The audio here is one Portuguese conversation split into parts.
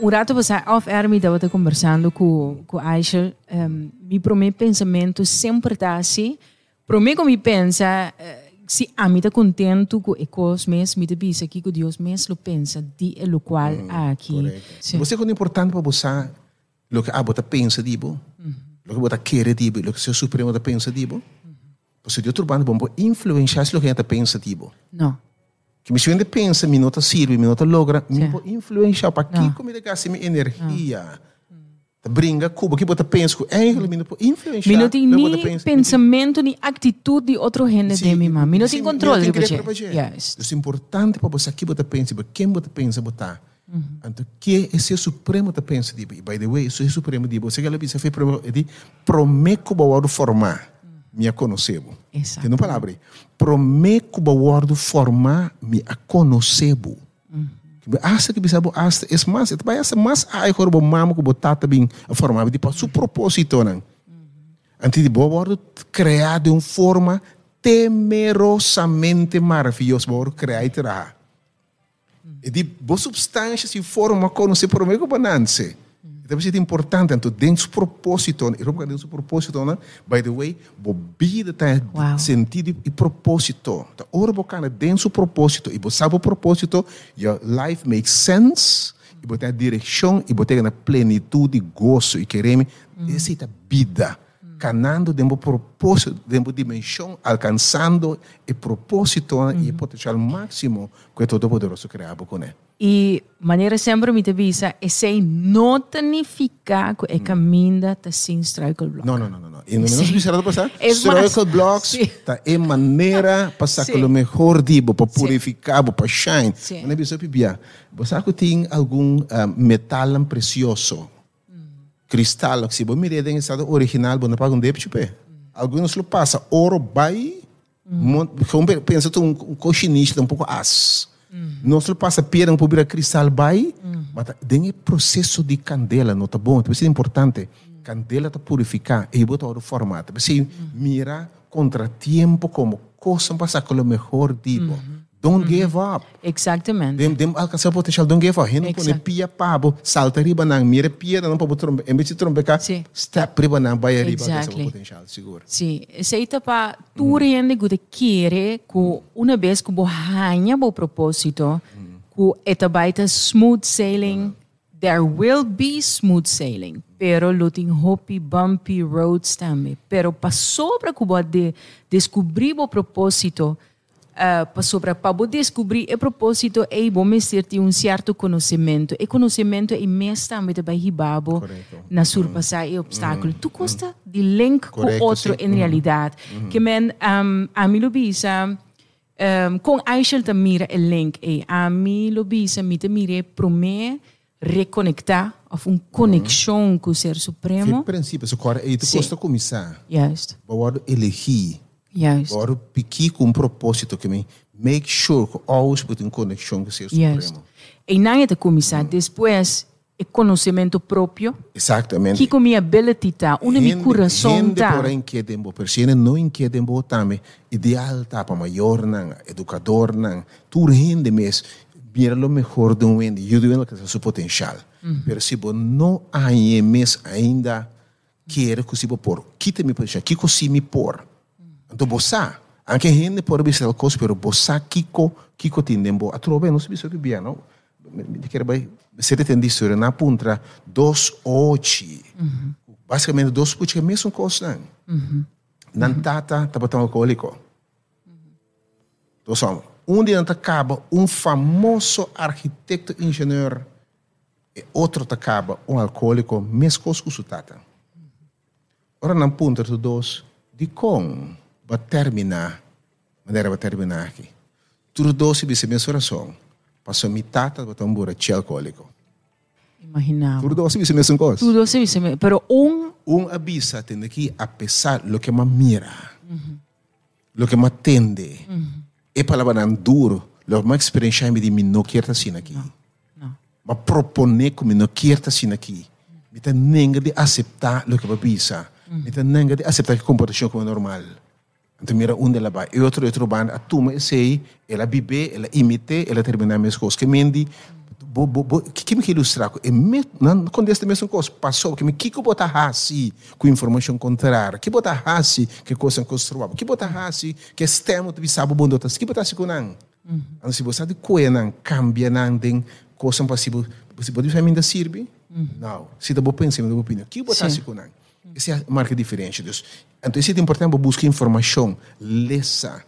um rato você off-air me estava conversando com, com Aisha, um, pro meu pensamento sempre está assim. Pro mim, como pensa, uh, se a mim está contento com os meus, me pensa que com Deus mesmo pensa de o qual Mm, aqui. Sim. Você é importante para você lo que a bota pensa dibo, lo que bota querer dibo, lo que seu supremo da pensa dibo. Você de outro bando bom influenciar lo que a gente pensa dibo. Não. Que me suende pensa, mi nota sirve, mi nota logra, mi Sim. po influenciar para que ele gasta minha energia. Brinca, cuba que bota pensa, com eigenlijk mi não pode influenciar. Mi não tem lo que bota nem pensa, pensamento, nem atitude de outro gente de mim, Mi não tem sim, controle. Yes. Então, é importante para você que você pensa, para quem você pensa botar. Então, que esse supremo te pensa de, by the way, esse supremo de, você que ela pensa, foi de prometo que eu formar, me conhecebo. Exato. Tem uma palavra aí. Prometo que eu formar, me conhecebo. Asa que bisa bo asa es mas itu bayar mas ai kor bo mamu ko botata bem a formar de para su propósito nan. Antes de bo bordo criado de uma forma temerosamente maravilhosa bo criar e terá. E de bo substância se forma com se promete bananse. Então é importante então dentro do propósito, e dentro do propósito, né? by the way, tá Wow. sentido e propósito. Então, ora bocana dentro do propósito e você sabe o propósito, your life makes sense, e você tem a direção e você tem a plenitude, gozo e querer essa é a vida. Canando dentro do propósito, dentro da dimensão, alcançando o propósito né, e o potencial máximo que todo poderoso criado com ele. E maneira sempre me te visa, é sem não significa que é caminho tá sem struikelblock. No, no, no, no. no. Y no Sí. menos quisiera pasar. Es Circle más, blocks, sí. ta é maneira para sacar Sí. o melhor dibo, para Sí. purificar, para shine. Sí. Mas bisa pibia. Você que tem algum ah, metal precioso, cristal, se você mirar em estado original, você paga um débito. Alguns lo passa ouro vai, como pensa tu um, um cochinista um pouco as. Não se passa pedra para virar cristal vai, mas tem processo de candela, não tá bom? Isso é importante. Candela está purificar e botar o formato. Você mira contratiempo como coisa para sacar o melhor tipo. Don't give up. Exatamente. Dem, dem alcançar o potencial, don't give up. Não pode Exato. pia pabo, salta riba nang, mira pia não para trombe, em vez de trombe cá, Sim. step riba nang, vai riba, alcançar Exactly. o potencial, seguro. Sim, essa aí tá para tu rende que querer que uma vez que você ganha o propósito, que esta baita smooth sailing, there will be smooth sailing, pero lo tem hoppy, bumpy roads também. Pero para sobre que você de, descobrir o propósito, uh, sobre para descobrir o propósito, é bom ter um certo conhecimento. E conhecimento é mesmo também para ribabo na surpassar o obstáculo. Tu custa de link com Correto, outro sim. em realidade. Que men um, a mim lo bisa um, com Aisha te mira o link. E a mim lo bisa me te mira para me reconectar of uma conexão com o Ser Em Supremo. princípio, se agora aí tu custa começar, Juist, agora elegir, juist. piqui com um propósito que me make sure que always put em conexão com o ser Juist. supremo. E de começar, depois é conhecimento próprio, Exatamente. que com minha ability tá, minha Gente- coração gente tá. porém inquieta em persona não inquieta em também ideal tá para maior não educador não tu rende mes mira lo mejor de um ende eu do que é seu potencial pero se você não há mes ainda quer que se por quita me potencial que se me por então você anche gente por ver o coisa pero você kiko kiko tindembo a trove não se isso que bem não me quer vai se tem disso na puntra dos ochi basicamente dos que é a mesma coisa não nan tata tá botando alcoólico então um dia tá acaba um famoso arquiteto engenheiro e outro acaba um alcoólico mesmo coisa que o tata. Ora nan punta dos de com vai terminar maneira vai terminar aqui tudo dois se bisa mesma oração passou tá botando um buraco alcoólico Imaginava. tudo dois se bisa mesma coisa Tudo se visse, pero um un avisa tiene que a pesar lo que más mira, lo que más tende, es palabra tan duro, lo que más experiencia me di mi no quiero estar aquí. não. Ma propone como no quiero estar sin aquí. Me está nenga de aceptar lo que a avisa. Me está nenga de aceptar que comportación como normal. Então mira um dela vai, e outro outro banda, a turma sei, ela vive, ela imite, ela termina as coisas que mendi, bo, bo, bo, que, que me quer ilustrar? É me, não acontece a mesma coisa. Passou, que me que que botar assim com informação contrária? Que botar assim que coisa construída? Que botar assim que estamos de sabe bom doutor? Que botar assim com não? Uhum. Se você de coisa não cambia não tem coisa possível, você pode ainda servir? Não. Se dá boa pensa, dá boa opinião. Que botar assim com não? Essa é a marca diferente. Então, isso é importante buscar informação, lesa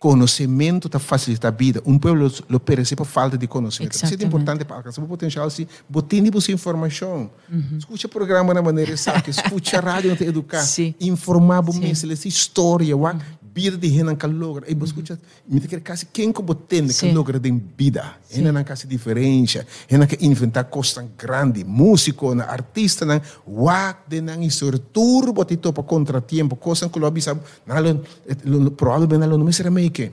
conhecimento está facilita a vida. Um povo lo perece por falta de conhecimento. Isso é importante para alcançar o potencial se botem de informação. Uhum. Escute o programa na maneira exata, escute a rádio te educar, Sim. informar mês, essa história, uhum. Vida de renan que logra. E você escuta, me quer quase quem que botem que logra de vida. Renan não quase diferença. Renan que inventar coisas grande, músico, artista, não, wak de não história, turbo te topa contratempo, coisas que lo bisa, não, provavelmente não me será meio que.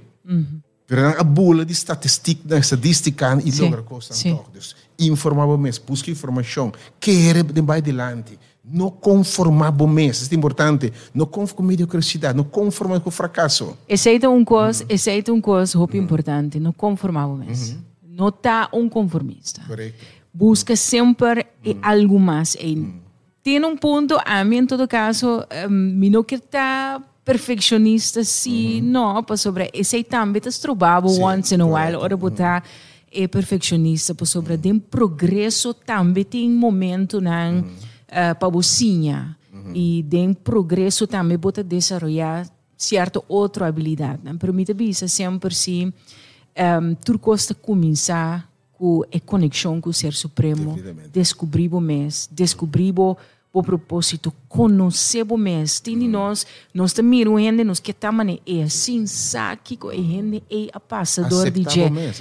Pero a bula de estatística, de estadística e logra coisas toch. Dus informar o mês, busca informação, querer de vai adiante. Não conformar o mês, isso é importante. Não conformar com mediocridade, não conformar com fracasso. É um coisa, esse é um coisa muito importante, não conformar o mês. Não está um conformista. Correto. Busca sempre algo mais. E tem um ponto, a mim, em todo caso, um, não quero estar perfeccionista, sim, não, para sobre esse também está trabalhando once in a while, ora botar é perfeccionista, para sobre tem progresso também tem momento não uh, para bocinha e tem progresso também para desenvolver certa outra habilidade. Não permite bisa sempre se um, tu costa começar com a conexão com o Ser Supremo, descobrir o mês, descobrir o o propósito, conhecer o mês. Tem nós, nós também gente, nós que estamos é assim, sabe que a gente é a passador de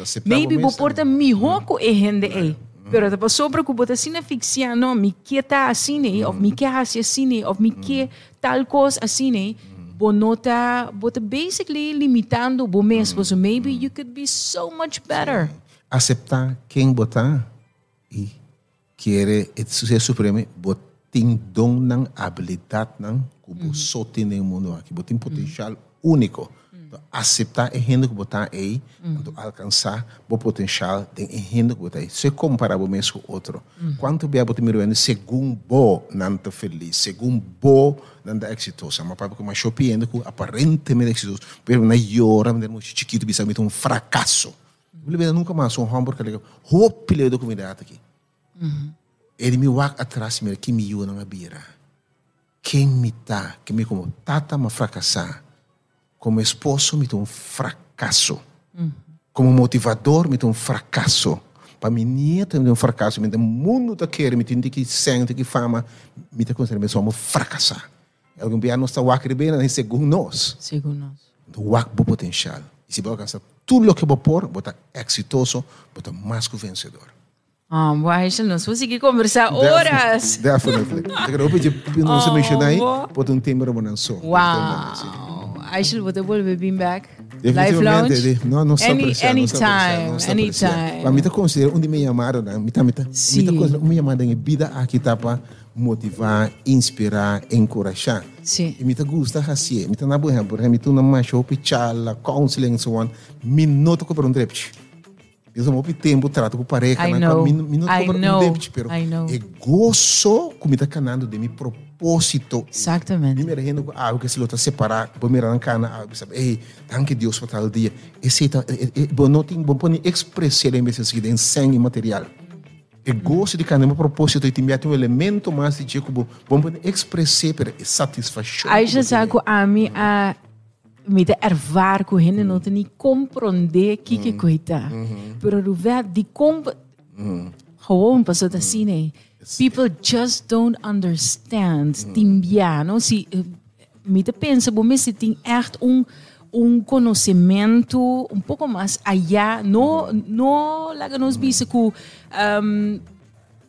aceitar Maybe o porta melhor que a gente é. Pero tá sobre que bota assim na ficção, não, me que tá assim, né? Ou me que assim, assim, né? Ou me que tal coisa assim, né? Bo nota, bota basically limitando o mês, so maybe you could be so much better. Aceitar quem botar e querer o sucesso supremo, botar dom ng habilidade ng kubo só tem no mundo aqui, botar potencial único. Então, aceitar é renda que botar aí, então alcançar o potencial de renda que botar aí. Se comparar o mesmo com outro, quanto bem botar mirando segundo bo não tá feliz, segundo bo não tá exitoso, mas para que mais shopping que aparentemente exitoso, pero na hora, mas muito chiquito, bisa um fracasso. Eu nunca mais um hambúrguer, que roupa ele do comida aqui. Ele me wak atrás me que me iu na bira. Quem me tá, que me como tata ma fracassar. Como esposo me um fracasso. Como motivador me um fracasso. Para minha nieta me um fracasso. Me o mundo tá quer me tem que sente que fama me tá considerando me somos fracassar. Algum dia nós está wak bem na segundo nós. Segundo nós. Do wak bo potencial. E se você alcançar tudo o que vou pôr, botar exitoso, botar mais que vencedor. Ah, um, nós vamos seguir conversar horas. Definitely. Eu vou pedir não se mencionar aí, Oh, pode um tema para não só. Wow. Aisha, você pode vir back? Live Lounge? de- não, não está Any- apreciando, anytime, não está apreciando. anytime. Mas me está considerando onde me chamaram, né? me está me está Sim. me está considerando uma chamada em vida aqui tá para motivar, inspirar, encorajar. Sim. E me está gosta assim, me está na boa, por exemplo, me está na mais show, pichala, counseling, so on, me nota que para um depth. Eu sou muito tempo trato com pareja, I know. Me, me nota I que para um depth, pero I é gozo que me está canando de meu propósito Exatamente. Primeiro rendo algo que se luta separar, primeiro arrancar água, sabe? Ei, danke Deus por tal dia. Esse bom não tem bom pôr expressar em vez de em sangue material. E gosto de cada um propósito e tem um elemento mais de que bom pôr expressar para satisfação. Aisha sabe que a mim a me de ervar que gente não tem nem compreender que que coita. Pero o ver de comp gewoon passou assim, né? People just don't understand. Timbia, não se me de pensa, bom, mas se tem echt um um conhecimento um pouco mais allá, não não lá que nós bisa que um,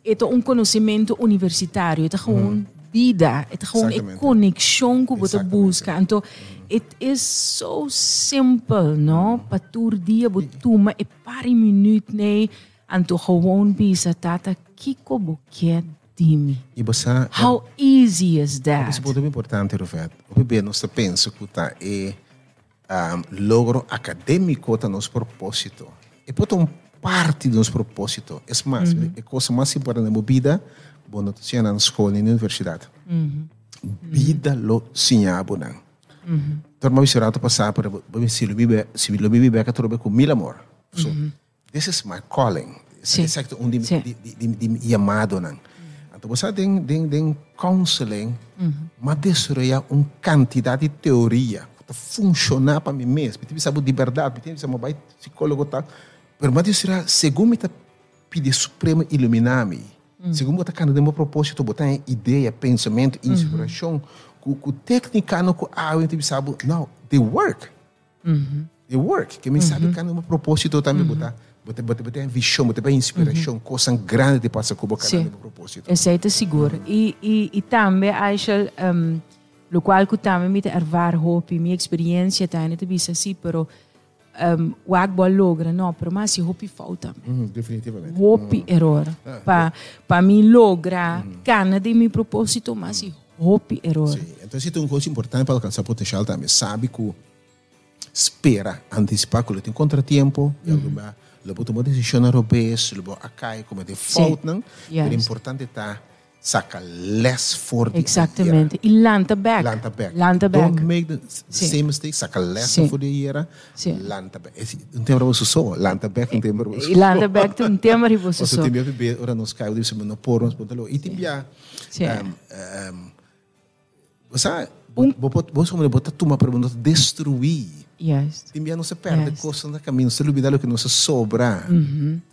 é um conhecimento universitário, é gewoon vida, é gewoon Exatamente. conexão que você busca. Então, it is so simple, no? Para tu dia, você toma e pare minuto, né? Então, gewoon bisa, tata, kiko boquet dimi. E você How easy is that? Esse ponto é importante, Roberto. O bebê não se pensa que tá é um, logro acadêmico tá nosso propósito. E pode um parte do nosso propósito. É mais, Uhum. é a coisa mais importante da vida, bom, não tinha na escola e na universidade. Uhum. Vida lo sinhabo não. Então, mas eu rato passar para se lo vive se lo bem que trobe com mil amor. So, this is my calling. É um de, Sim. de, de, de, de chamado não. Então, você tem tem tem counseling, mas destruir uma quantidade de teoria que funcionar para mim mesmo. Tem que saber de verdade, tem que saber psicólogo tal. Mas destruir segundo me pedir supremo iluminar-me. Segundo está cada meu propósito, botar ideia, pensamento, inspiração, com com técnica no com ah, eu sabe, não, they work. They work. Que me sabe cada meu propósito também botar botar botar botar visão, botar inspiração, coisa grande de passar com cada Sim. meu propósito. Aceita seguro. E, e, e também acho, um, lo qual que também me ervar hope, minha experiência tá, não te bisa assim, pero um, o agbo logra, não, pero mas se hope falta. Hum, definitivamente. Hope error. Pa, pa mim logra, cana de meu propósito, mas se hope error. Sim. Então, isso é uma coisa importante para alcançar potencial também. Sabe que espera, antecipar que tem contratempo, e alguma Lebo tomou decisão na robês, lebo acai como de fault, não? Yes. É importante tá saca less for the Exatamente. E lanta back. Lanta back. Lanta back. Don't make the Sim. same mistake, saca less Sim. for the year. Sim. Lanta back. Esse- Não tem para você só, lanta back não tem para você E lanta back tem um tema de você Você só. tem que beber, ora nos caiu, disse, não por nos botou. E tem já, Sim. Você, você como botar tu uma pergunta, destruir. Yes. Já não se perde Yes. coisas no caminho, se olvidar o que não se sobra.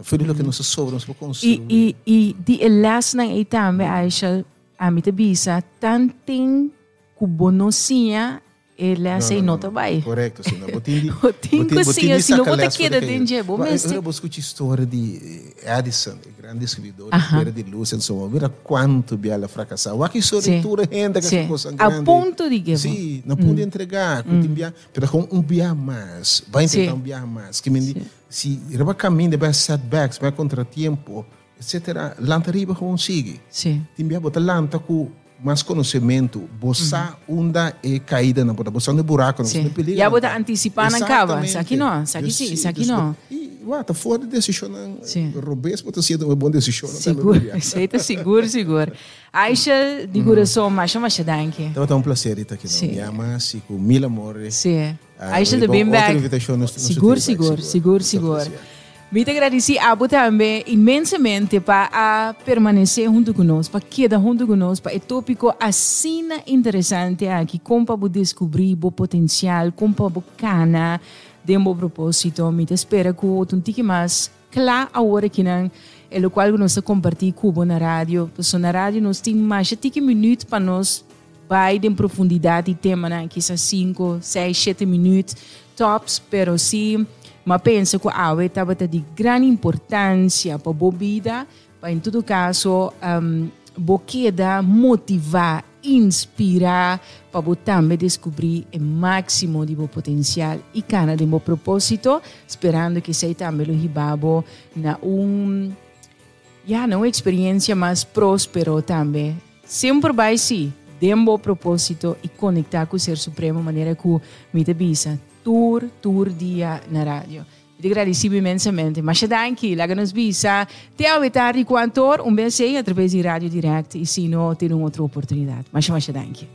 Foi o que não se sobra, se pode E, construir. e, e di elas nang itame Aisha amita bisa tanting kubonosia ela sei nota vai. Correto, sim. Não, botin O tinko sim, assim, não queda dentro de bom, mas Eu busco a história de Edison, o grande escritor, era de luz, e so, mira quanto biela fracassou. Aqui de tudo renda que coisa A grande. ponto de que Sim, não pude entregar, mm. bia, pero com um bia mais, vai tentar um bia mais, que me se reba caminho, vai setbacks, vai contratempo, etc. Lanta riba com sigue. Sim. Timbia bota lanta com mais conhecimento, bossa onda e caída na bota, bossa no buraco, não se perigo. E a bota antecipar na cava. Isso aqui não, isso aqui sim, isso aqui não. E, ué, tá fora de decisão, Sim. Robês, bota sido uma boa decisão. tá, meu Seguro, aceita seguro, seguro. Aisha de coração, mas mas danke. Então, é um prazer estar aqui. Não? Me ama-se com mil amores. Sim. Ah, Aisha de seu Seguro, seguro, seguro. seguro, Muito agradeci a Abu também imensamente para permanecer junto conosco, para quedar junto conosco, para o tópico assim interessante aqui, como para descobrir o potencial, como para cana de um propósito. Me espero que o tique mais claro agora que não é o qual nós compartilhamos Cubo na rádio. Porque na rádio nós temos mais de 30 minutos para nós vai em profundidade e tema, né? Quizás 5, 6, 7 minutos tops, pero sim, mas penso que a água estava de grande importância para a vida, para em todo caso, um, boqueda motivar, inspirar, para também descobrir o máximo de seu potencial e cana de seu propósito, esperando que você também o ribabo na um ja, uma experiência mais próspera também. Sempre vai ser ter um bom propósito e conectar com o Ser Supremo, de maneira que me avisa, tour, tour dia na rádio. Eu agradeço imensamente. Danke, lá nos visa. Te ao tarde quanto um beijo através de Rádio Direct e se não, uma outra oportunidade. Mas, mas danke.